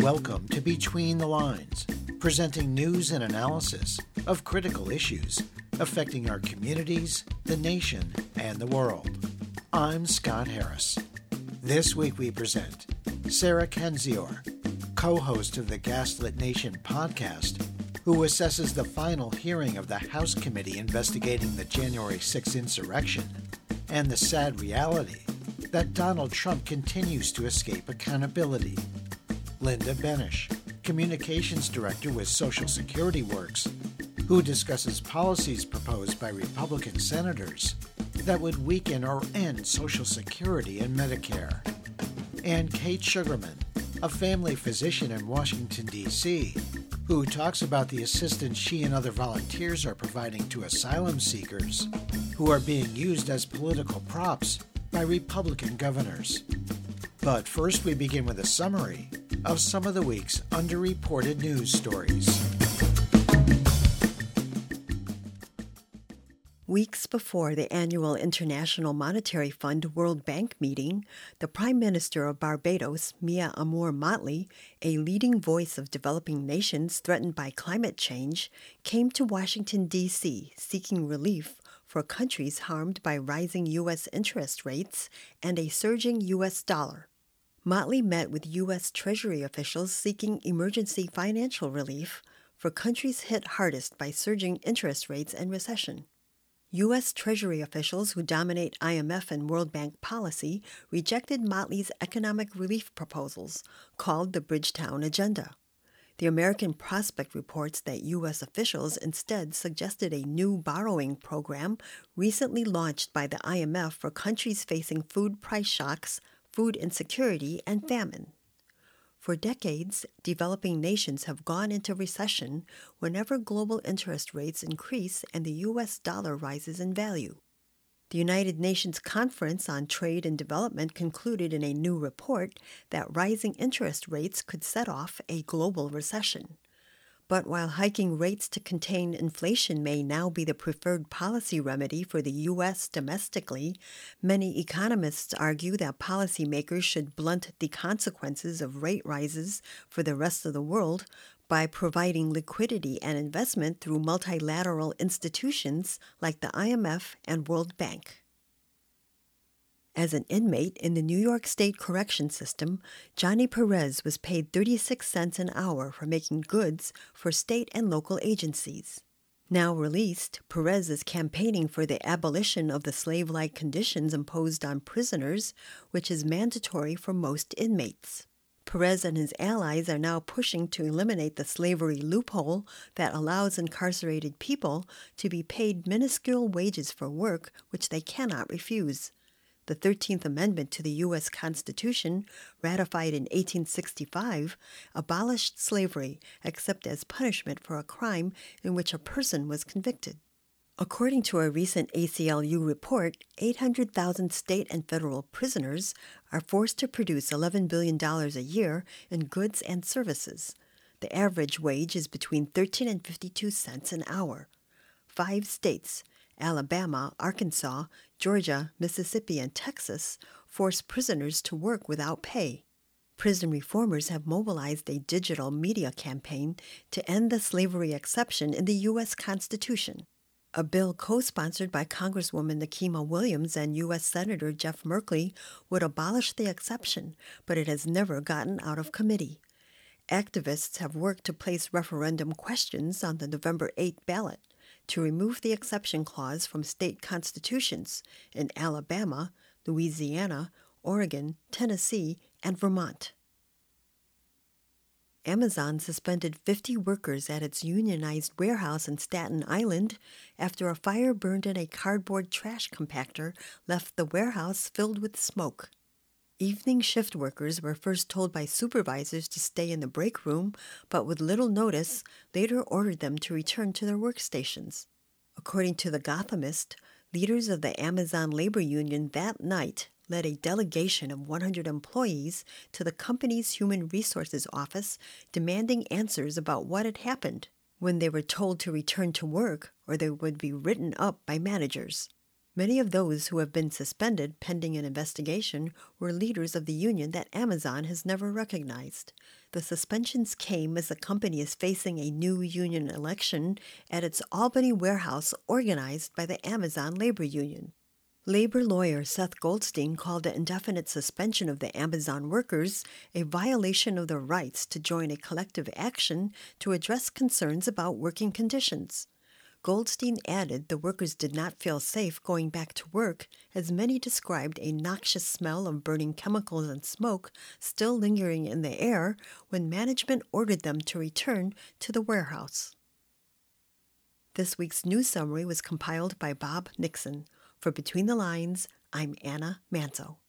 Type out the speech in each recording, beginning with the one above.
Welcome to Between the Lines, presenting news and analysis of critical issues affecting our communities, the nation, and the world. I'm Scott Harris. This week we present Sarah Kendzior, co host of the Gaslit Nation podcast, who assesses the final hearing of the House committee investigating the January 6 insurrection and the sad reality that Donald Trump continues to escape accountability. Linda Benesch, Communications Director with Social Security Works, who discusses policies proposed by Republican senators that would weaken or end Social Security and Medicare. And Kate Sugarman, a family physician in Washington, D.C., who talks about the assistance she and other volunteers are providing to asylum seekers who are being used as political props by Republican governors. But first, we begin with a summary of some of the week's underreported news stories. Weeks before the annual International Monetary Fund World Bank meeting, the Prime Minister of Barbados, Mia Amor Mottley, a leading voice of developing nations threatened by climate change, came to Washington, D.C., seeking relief for countries harmed by rising U.S. interest rates and a surging U.S. dollar. Motley met with U.S. Treasury officials seeking emergency financial relief for countries hit hardest by surging interest rates and recession. U.S. Treasury officials who dominate IMF and World Bank policy rejected Mottley's economic relief proposals, called the Bridgetown Agenda. The American Prospect reports that U.S. officials instead suggested a new borrowing program recently launched by the IMF for countries facing food price shocks, food insecurity, and famine. For decades, developing nations have gone into recession whenever global interest rates increase and the U.S. dollar rises in value. The United Nations Conference on Trade and Development concluded in a new report that rising interest rates could set off a global recession. But while hiking rates to contain inflation may now be the preferred policy remedy for the U.S. domestically, many economists argue that policymakers should blunt the consequences of rate rises for the rest of the world by providing liquidity and investment through multilateral institutions like the IMF and World Bank. As an inmate in the New York State Correction System, Johnny Perez was paid 36 cents an hour for making goods for state and local agencies. Now released, Perez is campaigning for the abolition of the slave like conditions imposed on prisoners, which is mandatory for most inmates. Perez and his allies are now pushing to eliminate the slavery loophole that allows incarcerated people to be paid minuscule wages for work which they cannot refuse. The 13th Amendment to the U.S. Constitution, ratified in 1865, abolished slavery except as punishment for a crime in which a person was convicted. According to a recent ACLU report, 800,000 state and federal prisoners are forced to produce $11 billion a year in goods and services. The average wage is between 13 and 52 cents an hour. Five states, Alabama, Arkansas, Georgia, Mississippi, and Texas, force prisoners to work without pay. Prison reformers have mobilized a digital media campaign to end the slavery exception in the U.S. Constitution. A bill co sponsored by Congresswoman Nikema Williams and U.S. Senator Jeff Merkley would abolish the exception, but it has never gotten out of committee. Activists have worked to place referendum questions on the November 8 ballot to remove the exception clause from state constitutions in Alabama, Louisiana, Oregon, Tennessee, and Vermont. Amazon suspended 50 workers at its unionized warehouse in Staten Island after a fire burned in a cardboard trash compactor left the warehouse filled with smoke. Evening shift workers were first told by supervisors to stay in the break room, but with little notice, later ordered them to return to their workstations. According to The Gothamist, leaders of the Amazon labor union that night led a delegation of 100 employees to the company's human resources office demanding answers about what had happened. when they were told to return to work or they would be written up by managers. Many of those who have been suspended pending an investigation were leaders of the union that Amazon has never recognized. The suspensions came as the company is facing a new union election at its Albany warehouse organized by the Amazon Labor Union. Labor lawyer Seth Goldstein called the indefinite suspension of the Amazon workers a violation of their rights to join a collective action to address concerns about working conditions. Goldstein added the workers did not feel safe going back to work, as many described a noxious smell of burning chemicals and smoke still lingering in the air when management ordered them to return to the warehouse. This week's news summary was compiled by Bob Nixon. For Between the Lines, I'm Anna Manzo.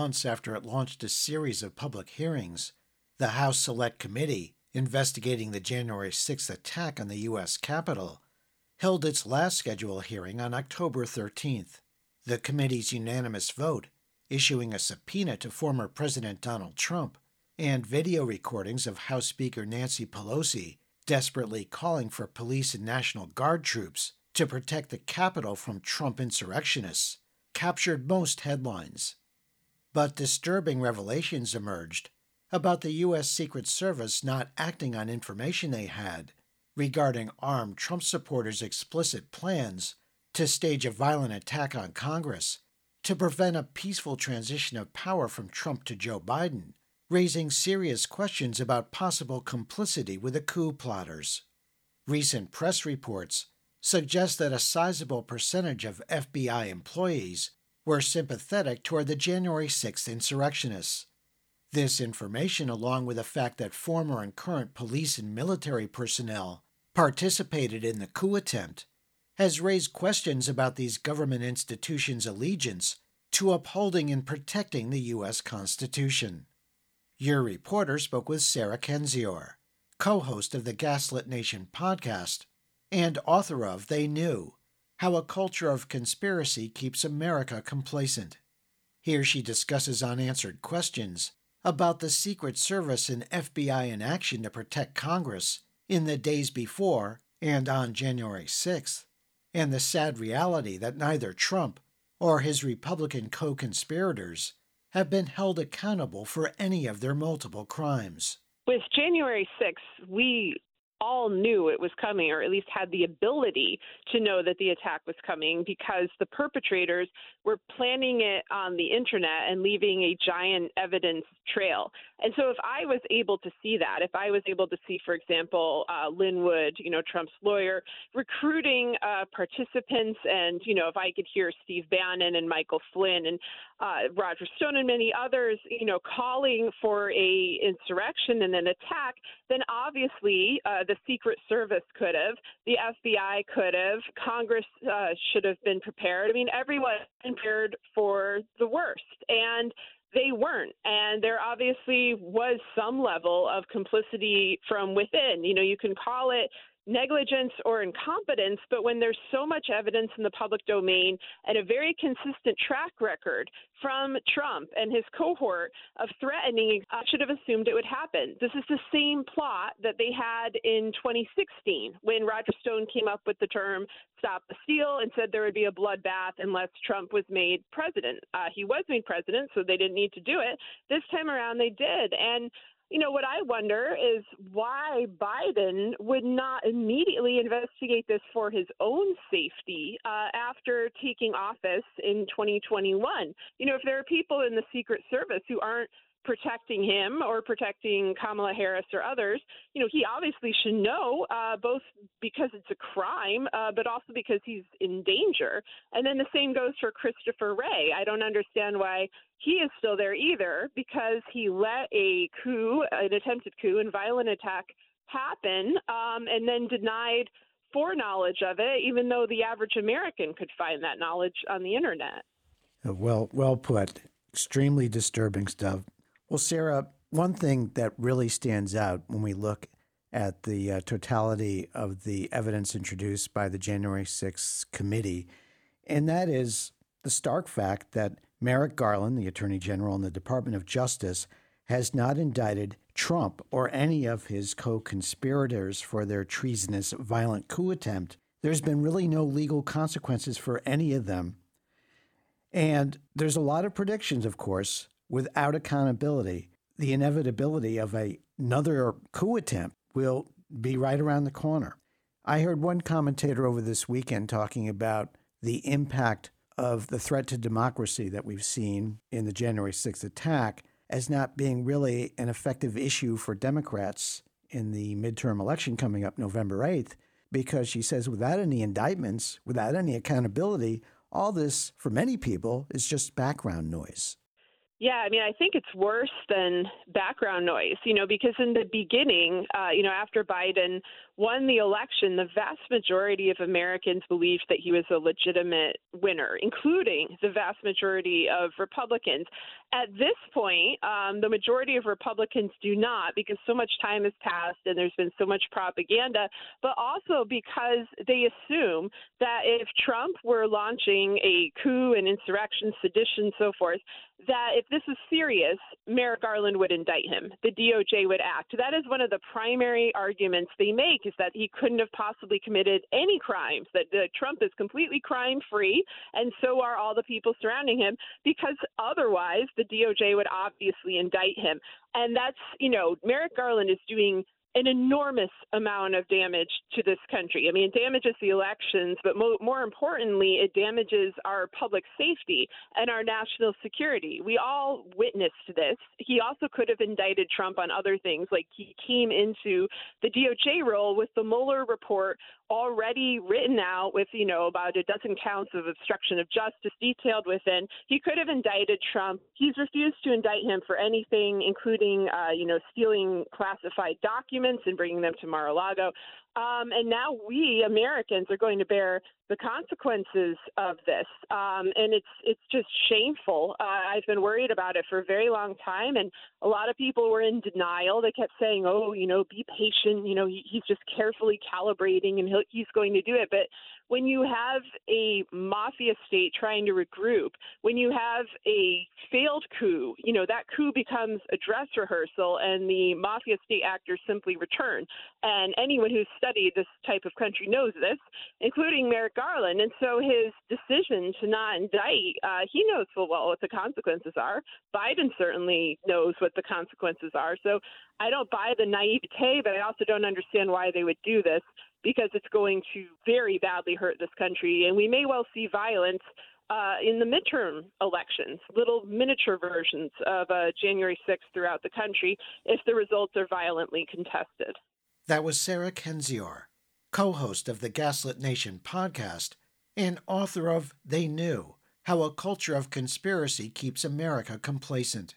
Months after it launched a series of public hearings, the House Select Committee investigating the January 6th attack on the U.S. Capitol held its last scheduled hearing on October 13th. The committee's unanimous vote, issuing a subpoena to former President Donald Trump, and video recordings of House Speaker Nancy Pelosi desperately calling for police and National Guard troops to protect the Capitol from Trump insurrectionists, captured most headlines. But disturbing revelations emerged about the U.S. Secret Service not acting on information they had regarding armed Trump supporters' explicit plans to stage a violent attack on Congress to prevent a peaceful transition of power from Trump to Joe Biden, raising serious questions about possible complicity with the coup plotters. Recent press reports suggest that a sizable percentage of FBI employees were sympathetic toward the January 6th insurrectionists. This information, along with the fact that former and current police and military personnel participated in the coup attempt, has raised questions about these government institutions' allegiance to upholding and protecting the U.S. Constitution. Your reporter spoke with Sarah Kendzior, co host of the Gaslit Nation podcast and author of They Knew how a culture of conspiracy keeps America complacent. Here she discusses unanswered questions about the Secret Service and FBI in action to protect Congress in the days before and on January 6th, and the sad reality that neither Trump or his Republican co conspirators have been held accountable for any of their multiple crimes. With January 6th, we all knew it was coming, or at least had the ability to know that the attack was coming, because the perpetrators were planning it on the internet and leaving a giant evidence trail. And so, if I was able to see that, if I was able to see, for example, uh, Lin Wood, you know, Trump's lawyer, recruiting uh, participants, and you know, if I could hear Steve Bannon and Michael Flynn and uh, Roger Stone and many others, you know, calling for a insurrection and an attack, then obviously uh, the Secret Service could have, the FBI could have, Congress uh, should have been prepared. I mean, everyone prepared for the worst, and they weren't. And there obviously was some level of complicity from within. You know, you can call it negligence or incompetence, but when there's so much evidence in the public domain and a very consistent track record from Trump and his cohort of threatening, I should have assumed it would happen. This is the same plot that they had in 2016 when Roger Stone came up with the term stop the steal and said there would be a bloodbath unless Trump was made president. Uh, he was made president, so they didn't need to do it. This time around, they did. And you know, what I wonder is why Biden would not immediately investigate this for his own safety uh, after taking office in 2021. You know, if there are people in the Secret Service who aren't protecting him or protecting Kamala Harris or others, you know, he obviously should know, uh, both because it's a crime, uh, but also because he's in danger. And then the same goes for Christopher Wray. I don't understand why he is still there either, because he let a coup, an attempted coup, and violent attack happen, um, and then denied foreknowledge of it, even though the average American could find that knowledge on the internet. Well, well put. Extremely disturbing stuff. Well, Sarah, one thing that really stands out when we look at the uh, totality of the evidence introduced by the January 6th committee, and that is the stark fact that Merrick Garland, the Attorney General in the Department of Justice, has not indicted Trump or any of his co conspirators for their treasonous violent coup attempt. There's been really no legal consequences for any of them. And there's a lot of predictions, of course, without accountability. The inevitability of a, another coup attempt will be right around the corner. I heard one commentator over this weekend talking about the impact of the threat to democracy that we've seen in the January 6th attack as not being really an effective issue for Democrats in the midterm election coming up November 8th, because she says without any indictments, without any accountability, all this, for many people, is just background noise. Yeah, I mean, I think it's worse than background noise, you know, because in the beginning, uh, you know, after Biden won the election, the vast majority of Americans believed that he was a legitimate winner, including the vast majority of Republicans. At this point, um, the majority of Republicans do not because so much time has passed and there's been so much propaganda, but also because they assume that if Trump were launching a coup, an insurrection, sedition, so forth, that if this is serious, Merrick Garland would indict him. The DOJ would act. That is one of the primary arguments they make is that he couldn't have possibly committed any crimes, that Trump is completely crime free, and so are all the people surrounding him, because otherwise the DOJ would obviously indict him. And that's, you know, Merrick Garland is doing an enormous amount of damage to this country. I mean, it damages the elections, but mo- more importantly, it damages our public safety and our national security. We all witnessed this. He also could have indicted Trump on other things, like he came into the DOJ role with the Mueller report already written out with, you know, about a dozen counts of obstruction of justice detailed within. He could have indicted Trump. He's refused to indict him for anything, including, uh, you know, stealing classified documents and bringing them to Mar-a-Lago. Um, and now we Americans are going to bear the consequences of this, um, and it's it's just shameful. Uh, I've been worried about it for a very long time, and a lot of people were in denial. They kept saying, "Oh, you know, be patient. You know, he, he's just carefully calibrating, and he's going to do it." But when you have a mafia state trying to regroup, when you have a failed coup, you know, that coup becomes a dress rehearsal and the mafia state actors simply return. And anyone who's studied this type of country knows this, including Merrick Garland. And so his decision to not indict, uh, he knows full well what the consequences are. Biden certainly knows what the consequences are. So I don't buy the naivete, but I also don't understand why they would do this because it's going to very badly hurt this country. And we may well see violence uh, in the midterm elections, little miniature versions of uh, January 6th throughout the country if the results are violently contested. That was Sarah Kendzior, co host of the Gaslit Nation podcast and author of They Knew How a Culture of Conspiracy Keeps America Complacent.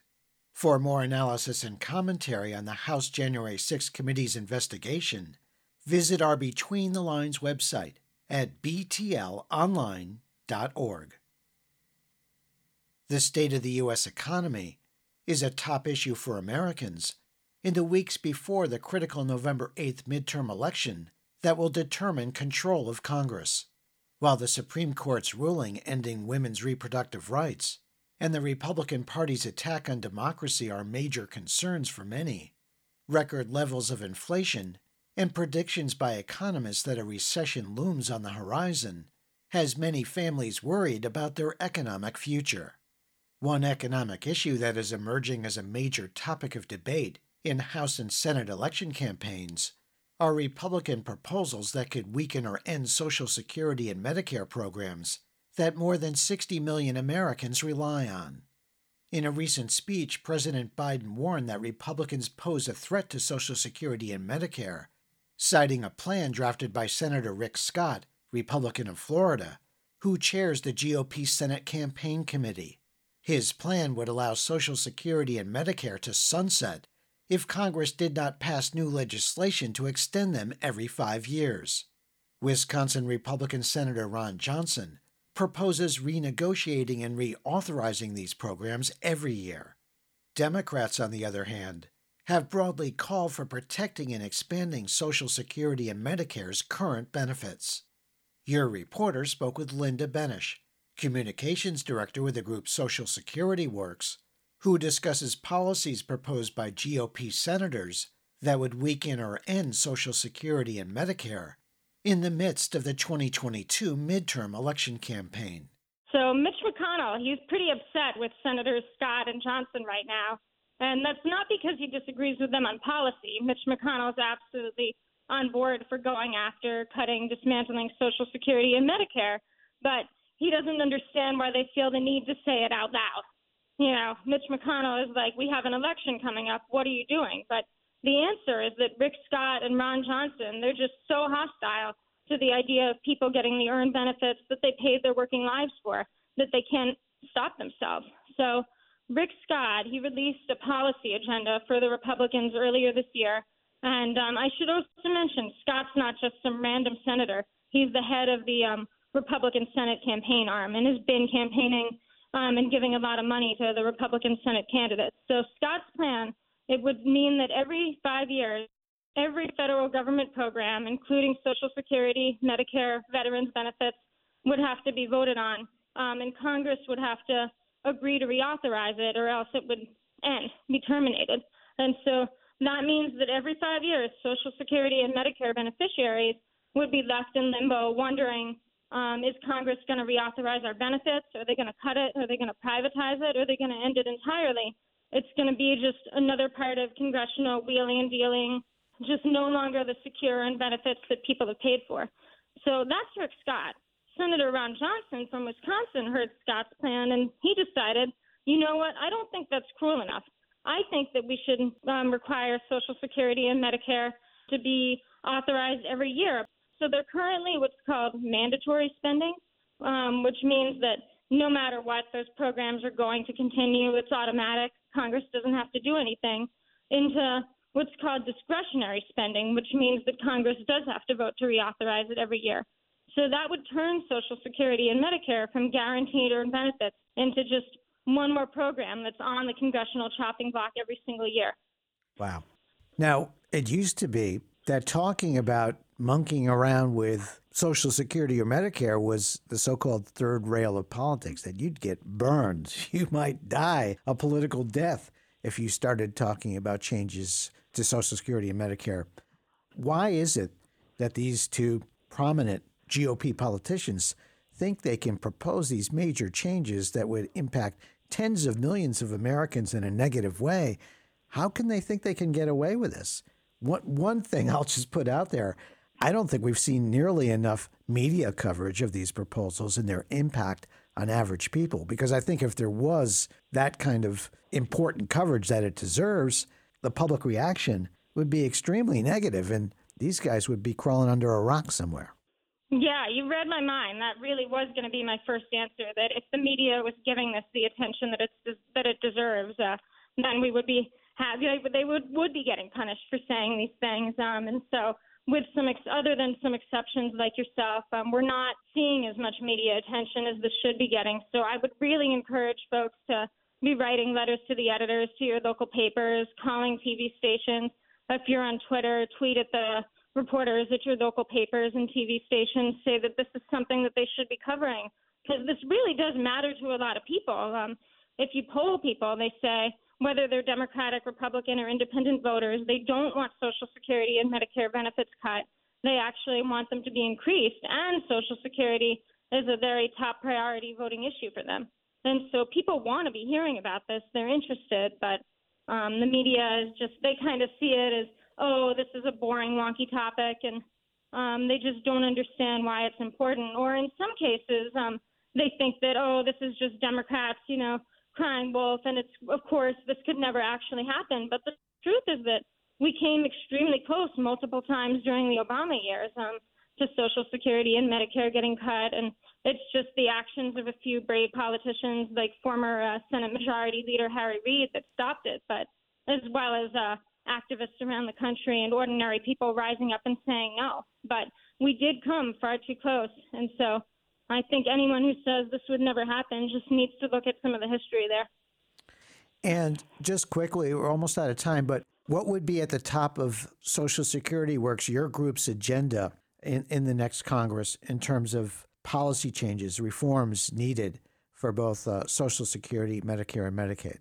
For more analysis and commentary on the House January 6 Committee's investigation, visit our Between the Lines website at btlonline.org. The state of the U.S. economy is a top issue for Americans in the weeks before the critical November 8th midterm election that will determine control of Congress. While the Supreme Court's ruling ending women's reproductive rights and the Republican Party's attack on democracy are major concerns for many, record levels of inflation and predictions by economists that a recession looms on the horizon has many families worried about their economic future. One economic issue that is emerging as a major topic of debate in House and Senate election campaigns are Republican proposals that could weaken or end Social Security and Medicare programs that more than 60 million Americans rely on. In a recent speech, President Biden warned that Republicans pose a threat to Social Security and Medicare citing a plan drafted by Senator Rick Scott, Republican of Florida, who chairs the GOP Senate Campaign Committee. His plan would allow Social Security and Medicare to sunset if Congress did not pass new legislation to extend them every five years. Wisconsin Republican Senator Ron Johnson, proposes renegotiating and reauthorizing these programs every year. Democrats, on the other hand, have broadly called for protecting and expanding Social Security and Medicare's current benefits. Your reporter spoke with Linda Benesch, communications director with the group Social Security Works, who discusses policies proposed by GOP senators that would weaken or end Social Security and Medicare in the midst of the 2022 midterm election campaign. So, Mitch McConnell, he's pretty upset with Senators Scott and Johnson right now. And that's not because he disagrees with them on policy. Mitch McConnell is absolutely on board for going after cutting, dismantling Social Security and Medicare. But he doesn't understand why they feel the need to say it out loud. You know, Mitch McConnell is like, we have an election coming up. What are you doing? But the answer is that Rick Scott and Ron Johnson, they're just so hostile to the idea of people getting the earned benefits that they paid their working lives for that they can't stop themselves. So, Rick Scott, he released a policy agenda for the Republicans earlier this year. And um, I should also mention, Scott's not just some random senator. He's the head of the um, Republican Senate campaign arm and has been campaigning um, and giving a lot of money to the Republican Senate candidates. So Scott's plan, it would mean that every five years, every federal government program, including Social Security, Medicare, veterans benefits, would have to be voted on, um, and Congress would have to agree to reauthorize it, or else it would end, be terminated. And so that means that every five years, Social Security and Medicare beneficiaries would be left in limbo, wondering um, is Congress going to reauthorize our benefits? Are they going to cut it? Are they going to privatize it? Are they going to end it entirely? It's going to be just another part of congressional wheeling and dealing, just no longer the secure and benefits that people have paid for. So that's Rick Scott. Senator Ron Johnson from Wisconsin heard Scott's plan and he decided, you know what, I don't think that's cruel enough. I think that we should um, require Social Security and Medicare to be authorized every year. So they're currently what's called mandatory spending, um, which means that no matter what, those programs are going to continue. It's automatic. Congress doesn't have to do anything. Into what's called discretionary spending, which means that Congress does have to vote to reauthorize it every year. So that would turn Social Security and Medicare from guaranteed earned benefits into just one more program that's on the congressional chopping block every single year. Wow. Now, it used to be that talking about monkeying around with Social Security or Medicare was the so called third rail of politics, that you'd get burned. You might die a political death if you started talking about changes to Social Security and Medicare. Why is it that these two prominent GOP politicians think they can propose these major changes that would impact tens of millions of Americans in a negative way, how can they think they can get away with this? What, one thing I'll just put out there I don't think we've seen nearly enough media coverage of these proposals and their impact on average people. Because I think if there was that kind of important coverage that it deserves, the public reaction would be extremely negative and these guys would be crawling under a rock somewhere. Yeah, you read my mind. That really was going to be my first answer. That if the media was giving this the attention that it's that it deserves, uh, then we would be happy. They would would be getting punished for saying these things. Um, and so, with some ex- other than some exceptions like yourself, um, we're not seeing as much media attention as this should be getting. So, I would really encourage folks to be writing letters to the editors, to your local papers, calling TV stations. If you're on Twitter, tweet at the reporters at your local papers and TV stations say that this is something that they should be covering because this really does matter to a lot of people. Um, if you poll people, they say whether they're Democratic, Republican, or independent voters, they don't want Social Security and Medicare benefits cut. They actually want them to be increased, and Social Security is a very top priority voting issue for them. And so people want to be hearing about this. They're interested, but um, the media is just, they kind of see it as oh, this is a boring, wonky topic, and um, they just don't understand why it's important. Or in some cases, um, they think that, oh, this is just Democrats, you know, crying wolf, and it's, of course, this could never actually happen. But the truth is that we came extremely close multiple times during the Obama years um, to Social Security and Medicare getting cut, and it's just the actions of a few brave politicians, like former uh, Senate Majority Leader Harry Reid, that stopped it. But as well as uh, activists around the country and ordinary people rising up and saying no. But we did come far too close. And so I think anyone who says this would never happen just needs to look at some of the history there. And just quickly, we're almost out of time, but what would be at the top of Social Security Works, your group's agenda in, in the next Congress in terms of policy changes, reforms needed for both uh, Social Security, Medicare, and Medicaid?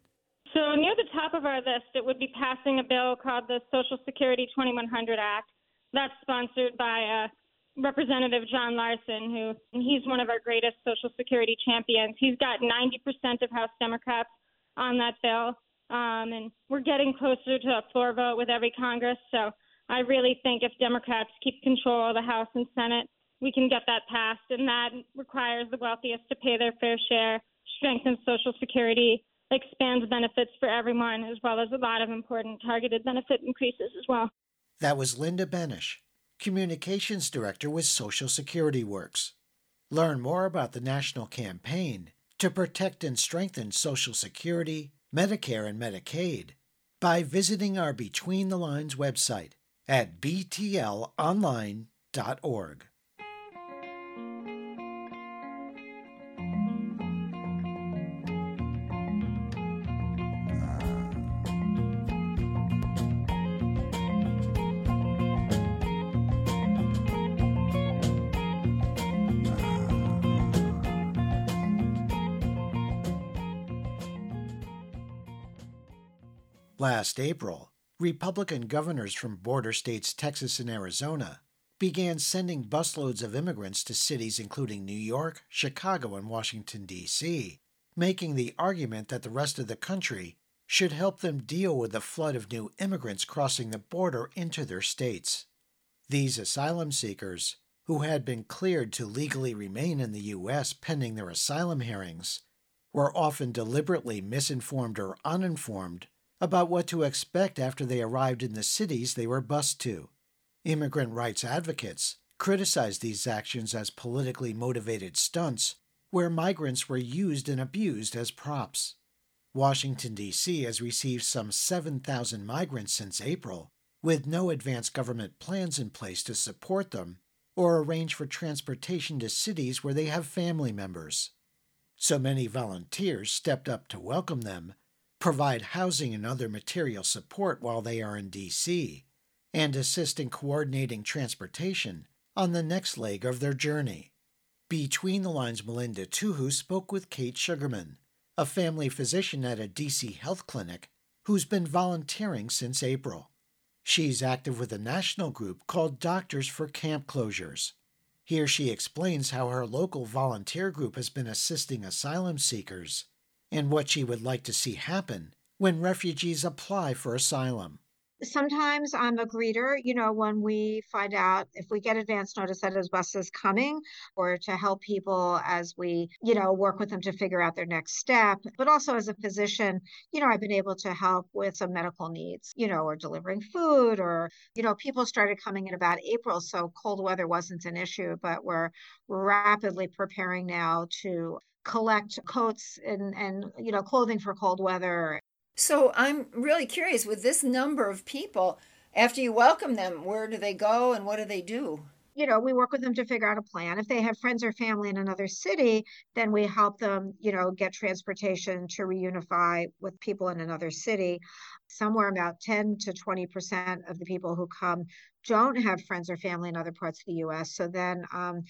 Top of our list, it would be passing a bill called the Social Security 2100 Act. That's sponsored by uh, Representative John Larson, who he's one of our greatest Social Security champions. He's got 90% of House Democrats on that bill, um, and we're getting closer to a floor vote with every Congress. So I really think if Democrats keep control of the House and Senate, we can get that passed, and that requires the wealthiest to pay their fair share, strengthens Social Security, expands benefits for everyone, as well as a lot of important targeted benefit increases as well. That was Linda Benesch, Communications Director with Social Security Works. Learn more about the national campaign to protect and strengthen Social Security, Medicare, and Medicaid by visiting our Between the Lines website at btlonline.org. Last April, Republican governors from border states Texas and Arizona began sending busloads of immigrants to cities including New York, Chicago, and Washington, D.C., making the argument that the rest of the country should help them deal with the flood of new immigrants crossing the border into their states. These asylum seekers, who had been cleared to legally remain in the U.S. pending their asylum hearings, were often deliberately misinformed or uninformed about what to expect after they arrived in the cities they were bused to. Immigrant rights advocates criticized these actions as politically motivated stunts where migrants were used and abused as props. Washington, D.C. has received some 7,000 migrants since April, with no advance government plans in place to support them or arrange for transportation to cities where they have family members. So many volunteers stepped up to welcome them provide housing and other material support while they are in D.C., and assist in coordinating transportation on the next leg of their journey. Between the Lines Melinda Tuhus spoke with Kate Sugarman, a family physician at a D.C. health clinic who's been volunteering since April. She's active with a national group called Doctors for Camp Closures. Here she explains how her local volunteer group has been assisting asylum seekers and what she would like to see happen when refugees apply for asylum. Sometimes I'm a greeter, you know, when we find out if we get advance notice that a bus is coming or to help people as we, you know, work with them to figure out their next step. But also as a physician, you know, I've been able to help with some medical needs, you know, or delivering food or, you know, people started coming in about April. So cold weather wasn't an issue, but we're rapidly preparing now to collect coats and, and you know clothing for cold weather. So I'm really curious with this number of people, after you welcome them, where do they go and what do they do? you know, we work with them to figure out a plan. If they have friends or family in another city, then we help them, you know, get transportation to reunify with people in another city. Somewhere about 10 to 20% of the people who come don't have friends or family in other parts of the US. So then, um,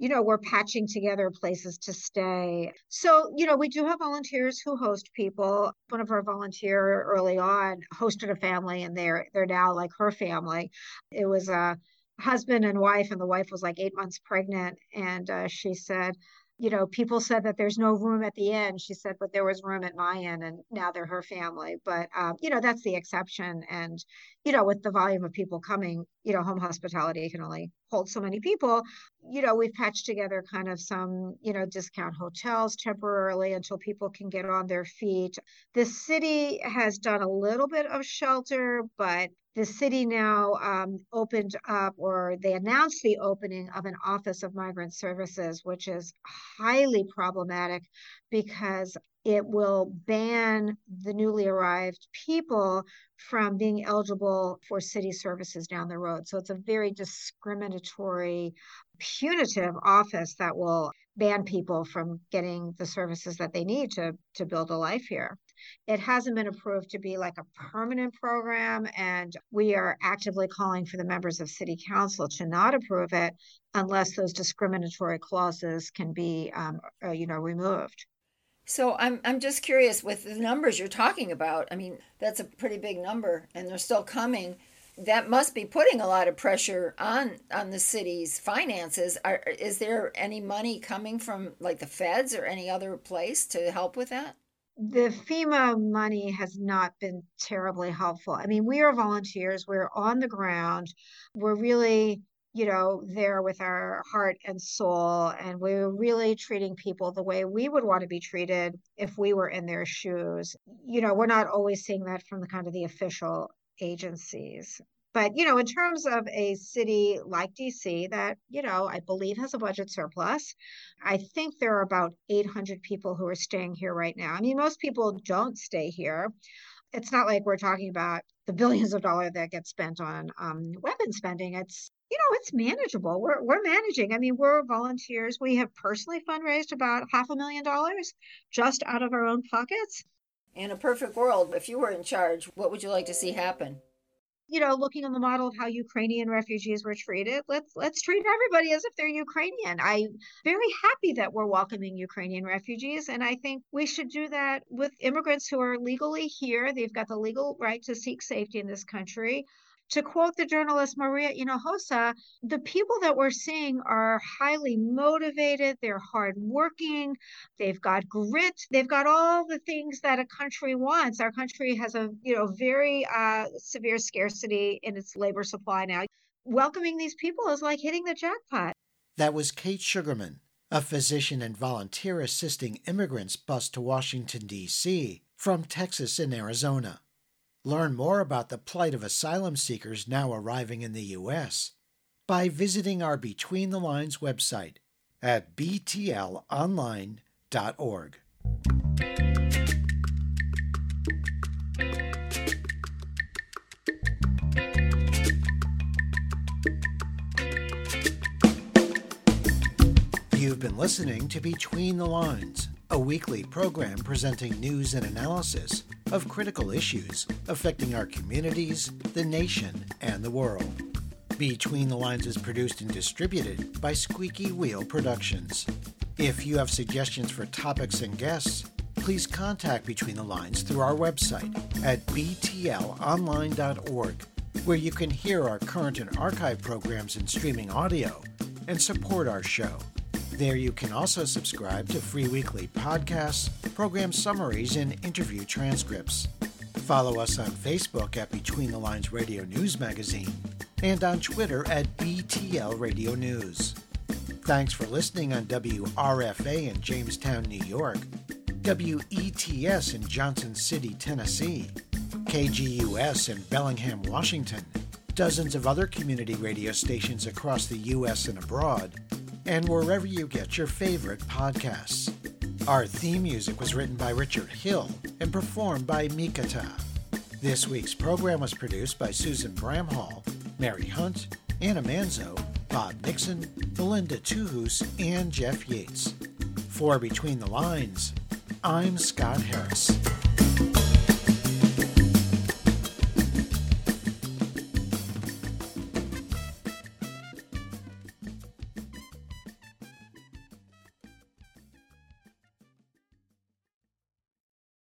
you know, we're patching together places to stay. So, you know, we do have volunteers who host people. One of our volunteer early on hosted a family and they're they're now like her family. It was a husband and wife, and the wife was like eight months pregnant. And uh, she said, you know, people said that there's no room at the inn. She said, but there was room at my inn, and now they're her family. But um, you know, that's the exception. And you know, with the volume of people coming, you know, home hospitality can only hold so many people. You know, we've patched together kind of some, you know, discount hotels temporarily until people can get on their feet. The city has done a little bit of shelter, but the city now um, opened up or they announced the opening of an office of migrant services which is highly problematic because it will ban the newly arrived people from being eligible for city services down the road so it's a very discriminatory punitive office that will ban people from getting the services that they need to to build a life here. It hasn't been approved to be like a permanent program, and we are actively calling for the members of City Council to not approve it unless those discriminatory clauses can be, um, uh, you know, removed. So I'm I'm just curious with the numbers you're talking about. I mean, that's a pretty big number, and they're still coming. That must be putting a lot of pressure on on the city's finances. Are, is there any money coming from like the feds or any other place to help with that? The FEMA money has not been terribly helpful. I mean, we are volunteers, we're on the ground, we're really, you know, there with our heart and soul, and we're really treating people the way we would want to be treated if we were in their shoes. You know, we're not always seeing that from the kind of the official agencies. But, you know, in terms of a city like DC that, you know, I believe has a budget surplus, I think there are about 800 people who are staying here right now. I mean, most people don't stay here. It's not like we're talking about the billions of dollars that get spent on um, weapon spending. It's you know, it's manageable. We're we're managing. I mean, we're volunteers. We have personally fundraised about half a million dollars just out of our own pockets. In a perfect world, if you were in charge, what would you like to see happen? You know, looking on the model of how Ukrainian refugees were treated, let's let's treat everybody as if they're Ukrainian. I'm very happy that we're welcoming Ukrainian refugees, and I think we should do that with immigrants who are legally here. They've got the legal right to seek safety in this country to quote the journalist Maria Hinojosa, the people that we're seeing are highly motivated, they're hardworking, they've got grit, they've got all the things that a country wants. Our country has a you know very uh, severe scarcity in its labor supply now. Welcoming these people is like hitting the jackpot. That was Kate Sugarman, a physician and volunteer assisting immigrants bused to Washington, D.C. from Texas and Arizona. Learn more about the plight of asylum seekers now arriving in the U.S. by visiting our Between the Lines website at btlonline.org. You've been listening to Between the Lines, a weekly program presenting news and analysis of critical issues affecting our communities, the nation, and the world. Between the Lines is produced and distributed by Squeaky Wheel Productions. If you have suggestions for topics and guests, please contact Between the Lines through our website at btlonline.org, where you can hear our current and archive programs in streaming audio and support our show. There you can also subscribe to free weekly podcasts, program summaries, and interview transcripts. Follow us on Facebook at Between the Lines Radio News Magazine and on Twitter at BTL Radio News. Thanks for listening on WRFA in Jamestown, New York, WETS in Johnson City, Tennessee, KGUS in Bellingham, Washington, dozens of other community radio stations across the U.S. and abroad, and wherever you get your favorite podcasts. Our theme music was written by Richard Hill and performed by Mikata. This week's program was produced by Susan Bramhall, Mary Hunt, Anna Manzo, Bob Nixon, Melinda Tuhus, and Jeff Yates. For Between the Lines, I'm Scott Harris.